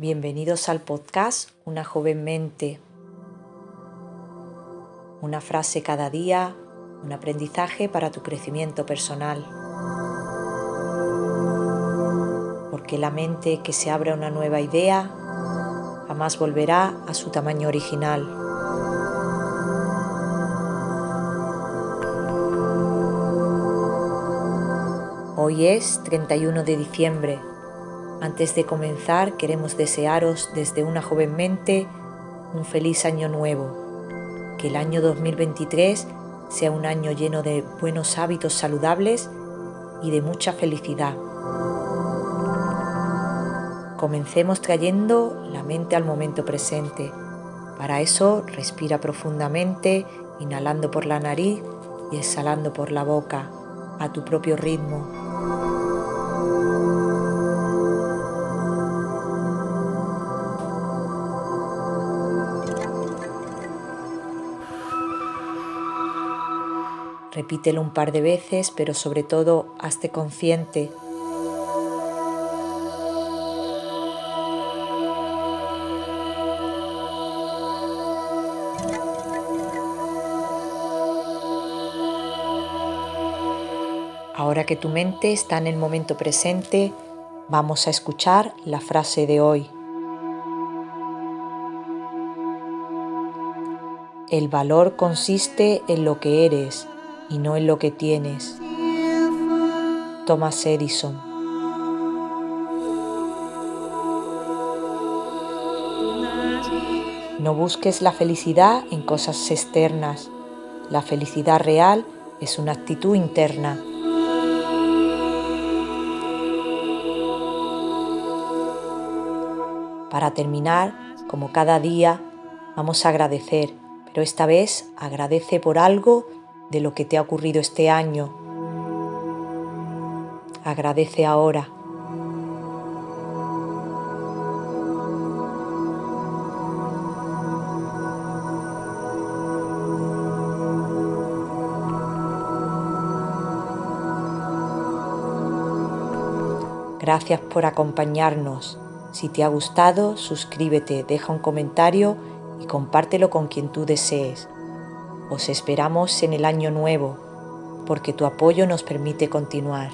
Bienvenidos al podcast Una joven mente. Una frase cada día, un aprendizaje para tu crecimiento personal. Porque la mente que se abre a una nueva idea jamás volverá a su tamaño original. Hoy es 31 de diciembre antes de comenzar, queremos desearos desde una joven mente un feliz año nuevo. Que el año 2023 sea un año lleno de buenos hábitos saludables y de mucha felicidad. Comencemos trayendo la mente al momento presente. Para eso respira profundamente, inhalando por la nariz y exhalando por la boca, a tu propio ritmo. Repítelo un par de veces, pero sobre todo hazte consciente Ahora que tu mente está en el momento presente, vamos a escuchar la frase de hoy. El valor consiste en lo que eres, y no en lo que tienes. Thomas Edison. No busques la felicidad en cosas externas. La felicidad real es una actitud interna. Para terminar, como cada día, vamos a agradecer, pero esta vez agradece por algo de lo que te ha ocurrido este año. Agradece ahora. Gracias por acompañarnos. Si te ha gustado, suscríbete, deja un comentario y compártelo con quien tú desees. Os esperamos en el año nuevo, porque tu apoyo nos permite continuar.